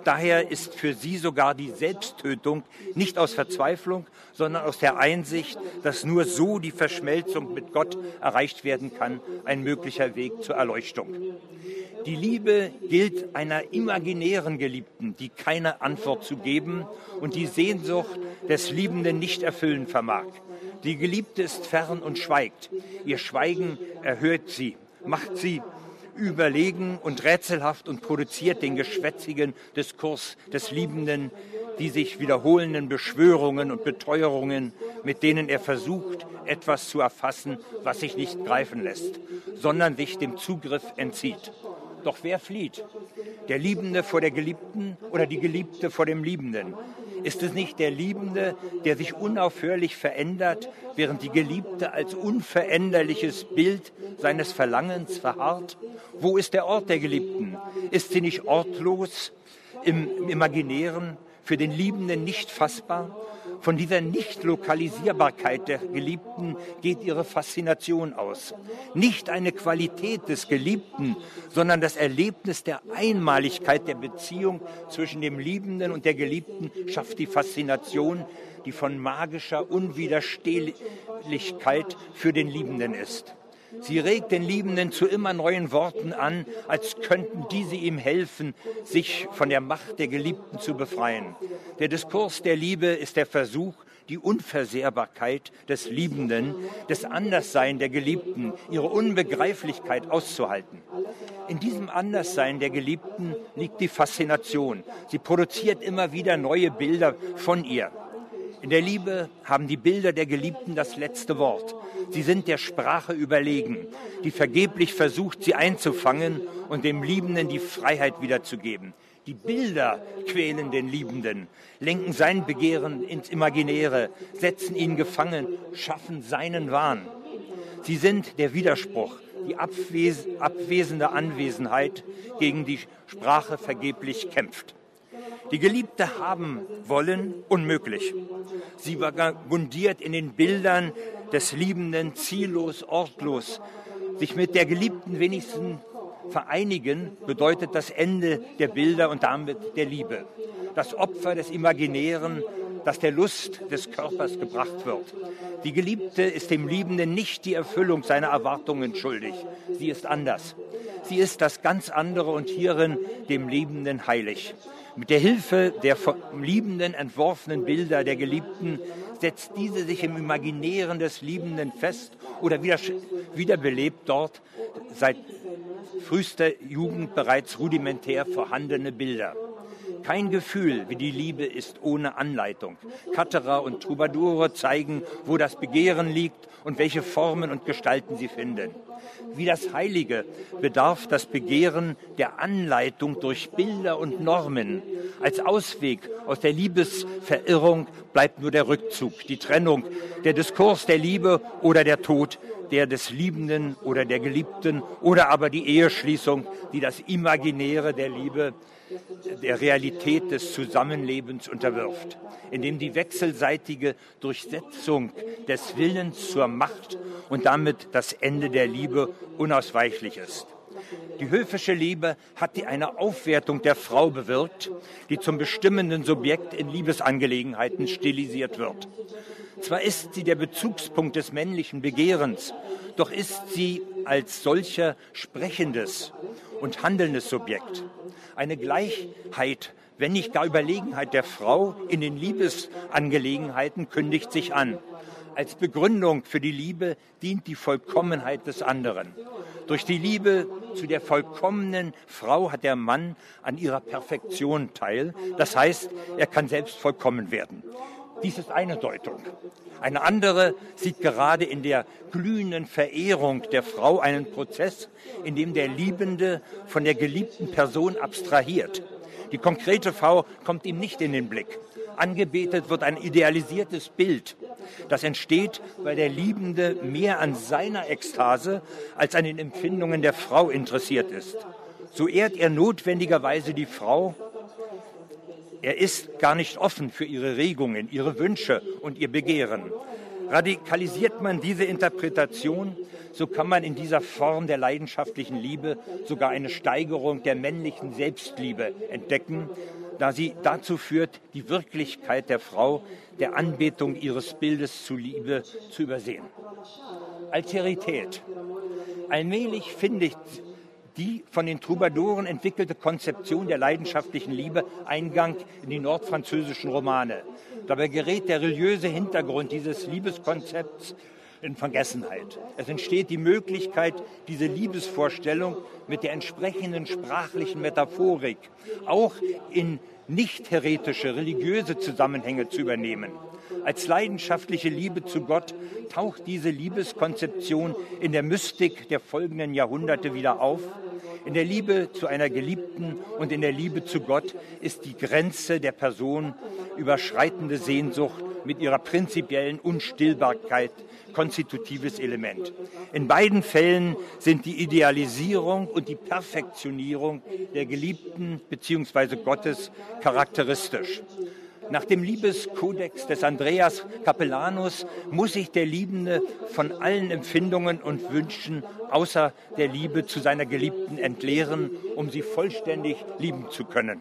Daher ist für sie sogar die Selbsttötung nicht aus Verzweiflung, sondern aus der Einsicht, dass nur so die Verschmelzung mit Gott erreicht werden kann, ein möglicher Weg zur Erleuchtung. Die Liebe gilt einer imaginären Geliebten, die keine Antwort zu geben und die Sehnsucht des Liebenden nicht erfüllen vermag. Die Geliebte ist fern und schweigt. Ihr Schweigen erhöht sie, macht sie überlegen und rätselhaft und produziert den geschwätzigen Diskurs des Liebenden, die sich wiederholenden Beschwörungen und Beteuerungen, mit denen er versucht, etwas zu erfassen, was sich nicht greifen lässt, sondern sich dem Zugriff entzieht. Doch wer flieht? Der Liebende vor der Geliebten oder die Geliebte vor dem Liebenden? Ist es nicht der Liebende, der sich unaufhörlich verändert, während die Geliebte als unveränderliches Bild seines Verlangens verharrt? Wo ist der Ort der Geliebten? Ist sie nicht ortlos im Imaginären, für den Liebenden nicht fassbar? Von dieser Nicht-Lokalisierbarkeit der Geliebten geht ihre Faszination aus. Nicht eine Qualität des Geliebten, sondern das Erlebnis der Einmaligkeit der Beziehung zwischen dem Liebenden und der Geliebten schafft die Faszination, die von magischer Unwiderstehlichkeit für den Liebenden ist. Sie regt den Liebenden zu immer neuen Worten an, als könnten diese ihm helfen, sich von der Macht der Geliebten zu befreien. Der Diskurs der Liebe ist der Versuch, die Unversehrbarkeit des Liebenden, des Anderssein der Geliebten, ihre Unbegreiflichkeit auszuhalten. In diesem Anderssein der Geliebten liegt die Faszination. Sie produziert immer wieder neue Bilder von ihr. In der Liebe haben die Bilder der Geliebten das letzte Wort. Sie sind der Sprache überlegen, die vergeblich versucht, sie einzufangen und dem Liebenden die Freiheit wiederzugeben. Die Bilder quälen den Liebenden, lenken sein Begehren ins Imaginäre, setzen ihn gefangen, schaffen seinen Wahn. Sie sind der Widerspruch, die abwes abwesende Anwesenheit, gegen die Sprache vergeblich kämpft. Die Geliebte haben wollen unmöglich. Sie vagabundiert in den Bildern des Liebenden ziellos, ortlos. Sich mit der Geliebten wenigstens vereinigen bedeutet das Ende der Bilder und damit der Liebe. Das Opfer des Imaginären, das der Lust des Körpers gebracht wird. Die Geliebte ist dem Liebenden nicht die Erfüllung seiner Erwartungen schuldig. Sie ist anders. Sie ist das ganz andere und hierin dem Liebenden heilig. Mit der Hilfe der vom Liebenden entworfenen Bilder der Geliebten setzt diese sich im Imaginären des Liebenden fest oder wieder, wiederbelebt dort seit frühester Jugend bereits rudimentär vorhandene Bilder. Kein Gefühl wie die Liebe ist ohne Anleitung. Katterer und Troubadoure zeigen, wo das Begehren liegt und welche Formen und Gestalten sie finden. Wie das Heilige bedarf das Begehren der Anleitung durch Bilder und Normen. Als Ausweg aus der Liebesverirrung bleibt nur der Rückzug, die Trennung, der Diskurs der Liebe oder der Tod, der des Liebenden oder der Geliebten oder aber die Eheschließung, die das Imaginäre der Liebe der Realität des Zusammenlebens unterwirft, indem die wechselseitige Durchsetzung des Willens zur Macht und damit das Ende der Liebe unausweichlich ist. Die höfische Liebe hat die eine Aufwertung der Frau bewirkt, die zum bestimmenden Subjekt in Liebesangelegenheiten stilisiert wird. Zwar ist sie der Bezugspunkt des männlichen Begehrens, doch ist sie als solcher sprechendes und handelndes Subjekt. Eine Gleichheit, wenn nicht gar Überlegenheit der Frau in den Liebesangelegenheiten kündigt sich an. Als Begründung für die Liebe dient die Vollkommenheit des anderen. Durch die Liebe zu der vollkommenen Frau hat der Mann an ihrer Perfektion teil. Das heißt, er kann selbst vollkommen werden. Dies ist eine Deutung. Eine andere sieht gerade in der glühenden Verehrung der Frau einen Prozess, in dem der Liebende von der geliebten Person abstrahiert. Die konkrete Frau kommt ihm nicht in den Blick. Angebetet wird ein idealisiertes Bild. Das entsteht, weil der Liebende mehr an seiner Ekstase als an den Empfindungen der Frau interessiert ist. So ehrt er notwendigerweise die Frau, er ist gar nicht offen für ihre Regungen, ihre Wünsche und ihr Begehren. Radikalisiert man diese Interpretation, so kann man in dieser Form der leidenschaftlichen Liebe sogar eine Steigerung der männlichen Selbstliebe entdecken, da sie dazu führt, die Wirklichkeit der Frau, der Anbetung ihres Bildes zu Liebe zu übersehen. Alterität. Allmählich findet die von den Troubadouren entwickelte Konzeption der leidenschaftlichen Liebe Eingang in die nordfranzösischen Romane. Dabei gerät der religiöse Hintergrund dieses Liebeskonzepts in Vergessenheit. Es entsteht die Möglichkeit, diese Liebesvorstellung mit der entsprechenden sprachlichen Metaphorik auch in nicht heretische religiöse Zusammenhänge zu übernehmen. Als leidenschaftliche Liebe zu Gott taucht diese Liebeskonzeption in der Mystik der folgenden Jahrhunderte wieder auf In der Liebe zu einer Geliebten und in der Liebe zu Gott ist die Grenze der Person überschreitende Sehnsucht mit ihrer prinzipiellen Unstillbarkeit konstitutives Element. In beiden Fällen sind die Idealisierung und die Perfektionierung der Geliebten bzw. Gottes charakteristisch. Nach dem Liebeskodex des Andreas Capellanus muss sich der Liebende von allen Empfindungen und Wünschen außer der Liebe zu seiner Geliebten entleeren, um sie vollständig lieben zu können.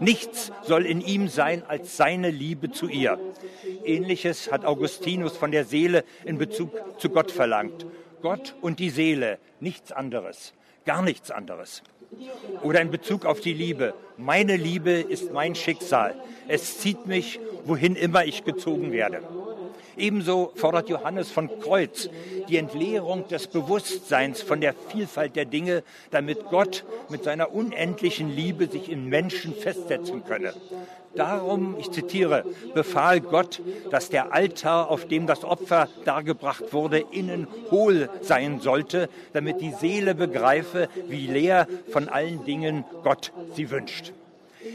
Nichts soll in ihm sein als seine Liebe zu ihr. Ähnliches hat Augustinus von der Seele in Bezug zu Gott verlangt. Gott und die Seele, nichts anderes, gar nichts anderes. Oder in Bezug auf die Liebe. Meine Liebe ist mein Schicksal. Es zieht mich, wohin immer ich gezogen werde. Ebenso fordert Johannes von Kreuz die Entleerung des Bewusstseins von der Vielfalt der Dinge, damit Gott mit seiner unendlichen Liebe sich in Menschen festsetzen könne. Darum, ich zitiere, befahl Gott, dass der Altar, auf dem das Opfer dargebracht wurde, innen hohl sein sollte, damit die Seele begreife, wie leer von allen Dingen Gott sie wünscht.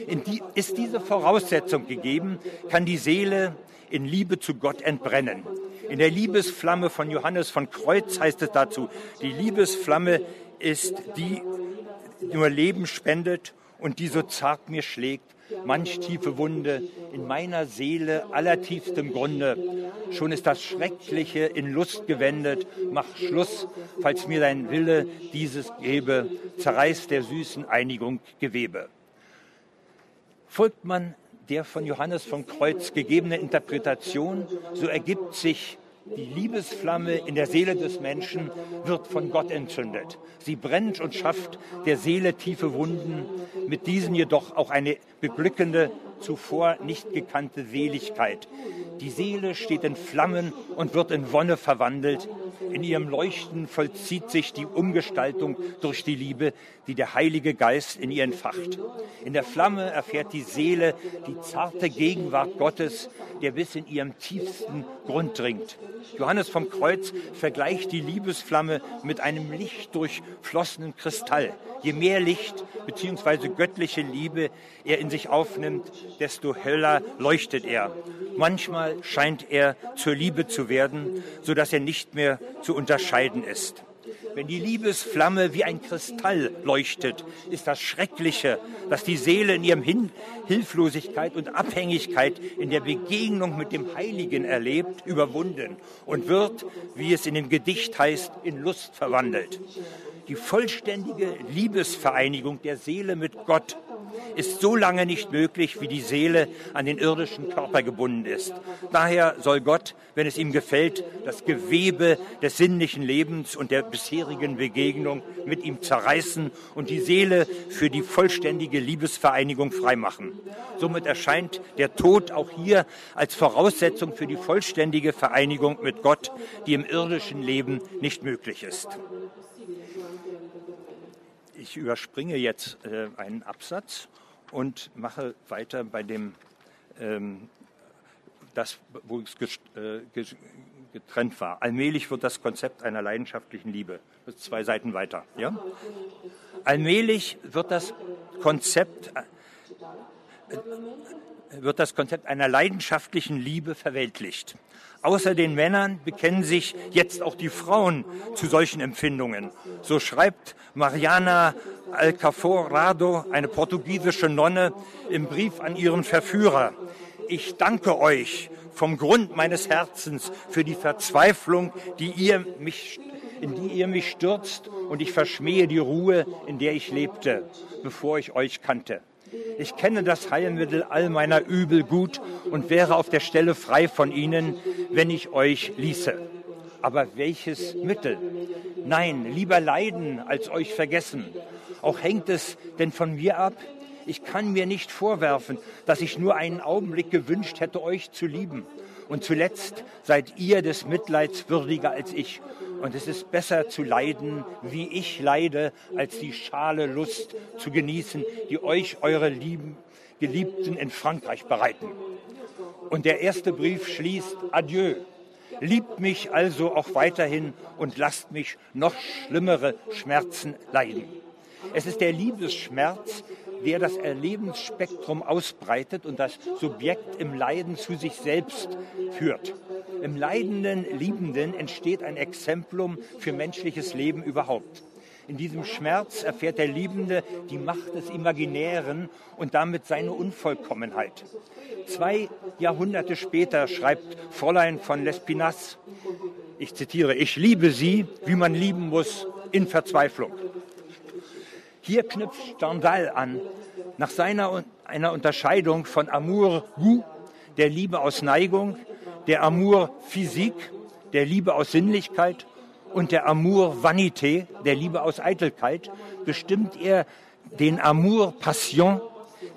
Die, ist diese Voraussetzung gegeben, kann die Seele in Liebe zu Gott entbrennen. In der Liebesflamme von Johannes von Kreuz heißt es dazu, die Liebesflamme ist die, die nur Leben spendet und die so zart mir schlägt, manch tiefe Wunde in meiner Seele allertiefstem Grunde. Schon ist das Schreckliche in Lust gewendet. Mach Schluss, falls mir dein Wille dieses gebe, zerreißt der süßen Einigung Gewebe. Folgt man der von Johannes von Kreuz gegebenen Interpretation, so ergibt sich die Liebesflamme in der Seele des Menschen wird von Gott entzündet. Sie brennt und schafft der Seele tiefe Wunden, mit diesen jedoch auch eine beglückende, zuvor nicht gekannte Seligkeit. Die Seele steht in Flammen und wird in Wonne verwandelt. In ihrem Leuchten vollzieht sich die Umgestaltung durch die Liebe, die der Heilige Geist in ihr entfacht. In der Flamme erfährt die Seele die zarte Gegenwart Gottes, der bis in ihrem tiefsten Grund dringt. Johannes vom Kreuz vergleicht die Liebesflamme mit einem lichtdurchflossenen Kristall. Je mehr Licht bzw. göttliche Liebe er in sich aufnimmt, desto heller leuchtet er. Manchmal scheint er zur Liebe zu werden, so dass er nicht mehr zu unterscheiden ist. Wenn die Liebesflamme wie ein Kristall leuchtet, ist das Schreckliche, dass die Seele in ihrem Hin Hilflosigkeit und Abhängigkeit in der Begegnung mit dem Heiligen erlebt, überwunden und wird, wie es in dem Gedicht heißt, in Lust verwandelt. Die vollständige Liebesvereinigung der Seele mit Gott ist so lange nicht möglich, wie die Seele an den irdischen Körper gebunden ist. Daher soll Gott, wenn es ihm gefällt, das Gewebe des sinnlichen Lebens und der bisherigen Begegnung mit ihm zerreißen und die Seele für die vollständige Liebesvereinigung freimachen. Somit erscheint der Tod auch hier als Voraussetzung für die vollständige Vereinigung mit Gott, die im irdischen Leben nicht möglich ist. Ich überspringe jetzt äh, einen Absatz und mache weiter bei dem, ähm, das, wo es äh, getrennt war. Allmählich wird das Konzept einer leidenschaftlichen Liebe, das ist zwei Seiten weiter. Ja? Allmählich wird das Konzept äh, wird das Konzept einer leidenschaftlichen Liebe verweltlicht. Außer den Männern bekennen sich jetzt auch die Frauen zu solchen Empfindungen. So schreibt Mariana Alcaforado, eine portugiesische Nonne, im Brief an ihren Verführer. Ich danke euch vom Grund meines Herzens für die Verzweiflung, die ihr mich, in die ihr mich stürzt, und ich verschmähe die Ruhe, in der ich lebte, bevor ich euch kannte. Ich kenne das Heilmittel all meiner Übel gut und wäre auf der Stelle frei von ihnen, wenn ich euch ließe. Aber welches Mittel? Nein, lieber leiden als euch vergessen. Auch hängt es denn von mir ab? Ich kann mir nicht vorwerfen, dass ich nur einen Augenblick gewünscht hätte, euch zu lieben. Und zuletzt seid ihr des Mitleids würdiger als ich. Und es ist besser zu leiden, wie ich leide, als die schale Lust zu genießen, die euch eure Lieben, Geliebten in Frankreich bereiten. Und der erste Brief schließt Adieu. Liebt mich also auch weiterhin und lasst mich noch schlimmere Schmerzen leiden. Es ist der Liebesschmerz, der das Erlebensspektrum ausbreitet und das Subjekt im Leiden zu sich selbst führt. Im leidenden Liebenden entsteht ein Exemplum für menschliches Leben überhaupt. In diesem Schmerz erfährt der Liebende die Macht des Imaginären und damit seine Unvollkommenheit. Zwei Jahrhunderte später schreibt Fräulein von Lespinasse, ich zitiere, ich liebe sie, wie man lieben muss, in Verzweiflung. Hier knüpft Stendhal an, nach seiner einer Unterscheidung von Amour goût, der Liebe aus Neigung, der Amour physique, der Liebe aus Sinnlichkeit und der Amour vanité, der Liebe aus Eitelkeit, bestimmt er den Amour passion,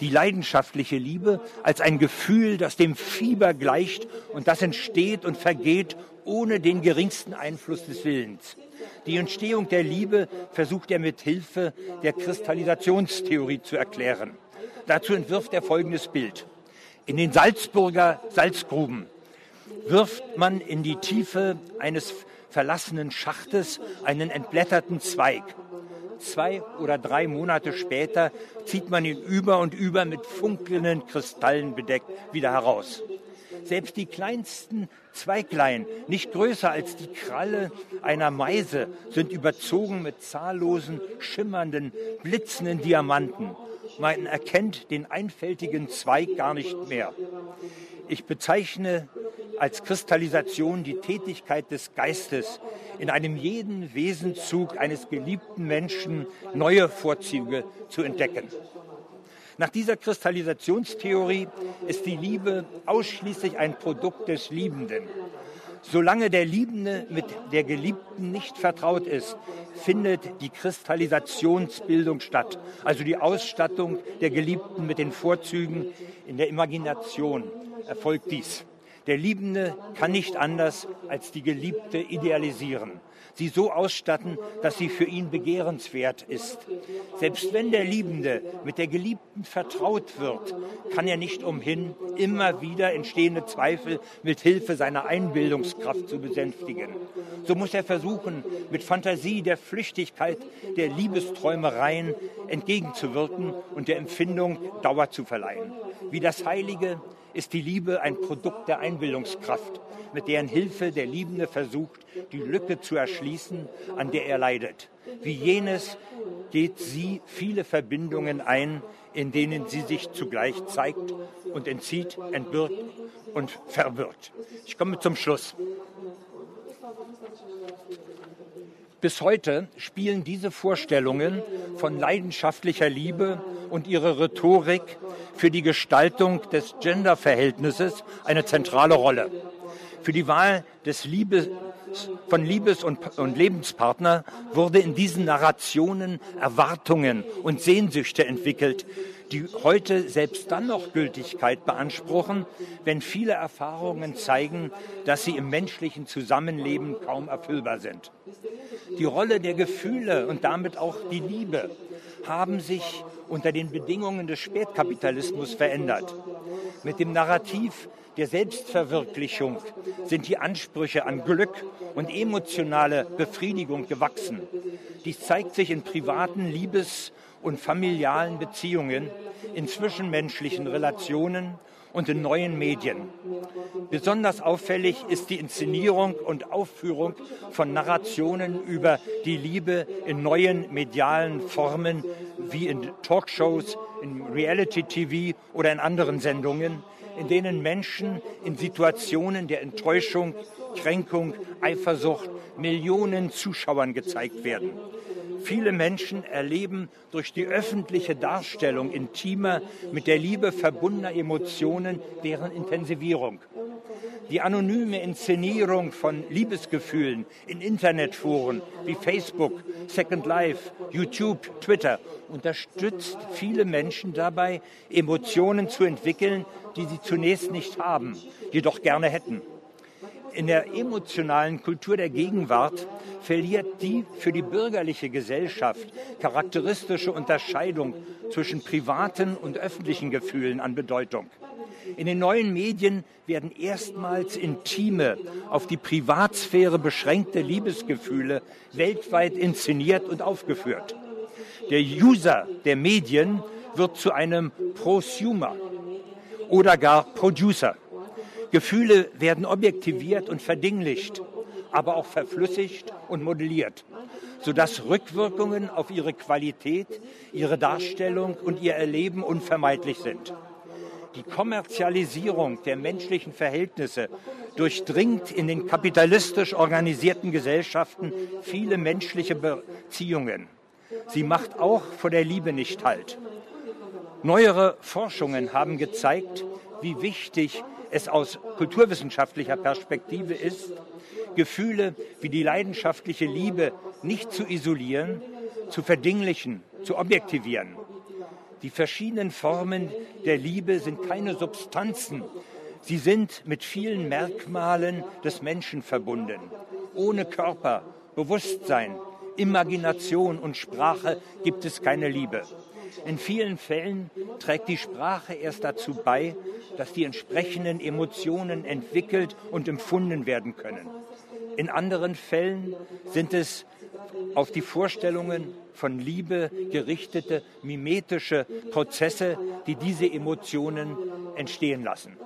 die leidenschaftliche Liebe, als ein Gefühl, das dem Fieber gleicht und das entsteht und vergeht ohne den geringsten Einfluss des Willens. Die Entstehung der Liebe versucht er mit Hilfe der Kristallisationstheorie zu erklären. Dazu entwirft er folgendes Bild. In den Salzburger Salzgruben wirft man in die Tiefe eines verlassenen Schachtes einen entblätterten Zweig. Zwei oder drei Monate später zieht man ihn über und über mit funkelnden Kristallen bedeckt wieder heraus. Selbst die kleinsten Zweiglein, nicht größer als die Kralle einer Meise, sind überzogen mit zahllosen, schimmernden, blitzenden Diamanten. Man erkennt den einfältigen Zweig gar nicht mehr. Ich bezeichne als Kristallisation die Tätigkeit des Geistes, in einem jeden Wesenszug eines geliebten Menschen neue Vorzüge zu entdecken. Nach dieser Kristallisationstheorie ist die Liebe ausschließlich ein Produkt des Liebenden. Solange der Liebende mit der Geliebten nicht vertraut ist, findet die Kristallisationsbildung statt, also die Ausstattung der Geliebten mit den Vorzügen in der Imagination erfolgt dies. Der Liebende kann nicht anders als die Geliebte idealisieren sie so ausstatten, dass sie für ihn begehrenswert ist. Selbst wenn der Liebende mit der Geliebten vertraut wird, kann er nicht umhin, immer wieder entstehende Zweifel mit Hilfe seiner Einbildungskraft zu besänftigen. So muss er versuchen, mit Fantasie der Flüchtigkeit der Liebesträumereien entgegenzuwirken und der Empfindung Dauer zu verleihen. Wie das Heilige ist die Liebe ein Produkt der Einbildungskraft, mit deren Hilfe der Liebende versucht, die Lücke zu erschließen, an der er leidet. Wie jenes geht sie viele Verbindungen ein, in denen sie sich zugleich zeigt und entzieht, entbirgt und verwirrt. Ich komme zum Schluss. Bis heute spielen diese Vorstellungen von leidenschaftlicher Liebe und ihre Rhetorik für die Gestaltung des Genderverhältnisses eine zentrale Rolle. Für die Wahl des Liebes, von Liebes- und, und Lebenspartner wurde in diesen Narrationen Erwartungen und Sehnsüchte entwickelt, die heute selbst dann noch Gültigkeit beanspruchen, wenn viele Erfahrungen zeigen, dass sie im menschlichen Zusammenleben kaum erfüllbar sind. Die Rolle der Gefühle und damit auch die Liebe haben sich unter den Bedingungen des Spätkapitalismus verändert. Mit dem Narrativ der Selbstverwirklichung sind die Ansprüche an Glück und emotionale Befriedigung gewachsen. Dies zeigt sich in privaten Liebes- und familialen Beziehungen, in zwischenmenschlichen Relationen und in neuen Medien. Besonders auffällig ist die Inszenierung und Aufführung von Narrationen über die Liebe in neuen medialen Formen wie in Talkshows, in Reality-TV oder in anderen Sendungen, in denen Menschen in Situationen der Enttäuschung, Kränkung, Eifersucht Millionen Zuschauern gezeigt werden. Viele Menschen erleben durch die öffentliche Darstellung intimer, mit der Liebe verbundener Emotionen deren Intensivierung. Die anonyme Inszenierung von Liebesgefühlen in Internetforen wie Facebook, Second Life, YouTube, Twitter unterstützt viele Menschen dabei, Emotionen zu entwickeln, die sie zunächst nicht haben, jedoch gerne hätten. In der emotionalen Kultur der Gegenwart verliert die für die bürgerliche Gesellschaft charakteristische Unterscheidung zwischen privaten und öffentlichen Gefühlen an Bedeutung. In den neuen Medien werden erstmals intime, auf die Privatsphäre beschränkte Liebesgefühle weltweit inszeniert und aufgeführt. Der User der Medien wird zu einem Prosumer oder gar Producer. Gefühle werden objektiviert und verdinglicht, aber auch verflüssigt und modelliert, sodass Rückwirkungen auf ihre Qualität, ihre Darstellung und ihr Erleben unvermeidlich sind. Die Kommerzialisierung der menschlichen Verhältnisse durchdringt in den kapitalistisch organisierten Gesellschaften viele menschliche Beziehungen. Sie macht auch vor der Liebe nicht Halt. Neuere Forschungen haben gezeigt, wie wichtig es aus kulturwissenschaftlicher Perspektive ist, Gefühle wie die leidenschaftliche Liebe nicht zu isolieren, zu verdinglichen, zu objektivieren. Die verschiedenen Formen der Liebe sind keine Substanzen. Sie sind mit vielen Merkmalen des Menschen verbunden. Ohne Körper, Bewusstsein, Imagination und Sprache gibt es keine Liebe. In vielen Fällen trägt die Sprache erst dazu bei, dass die entsprechenden Emotionen entwickelt und empfunden werden können. In anderen Fällen sind es auf die Vorstellungen von Liebe gerichtete mimetische Prozesse, die diese Emotionen entstehen lassen.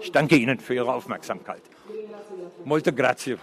Ich danke Ihnen für Ihre Aufmerksamkeit. Molte grazie.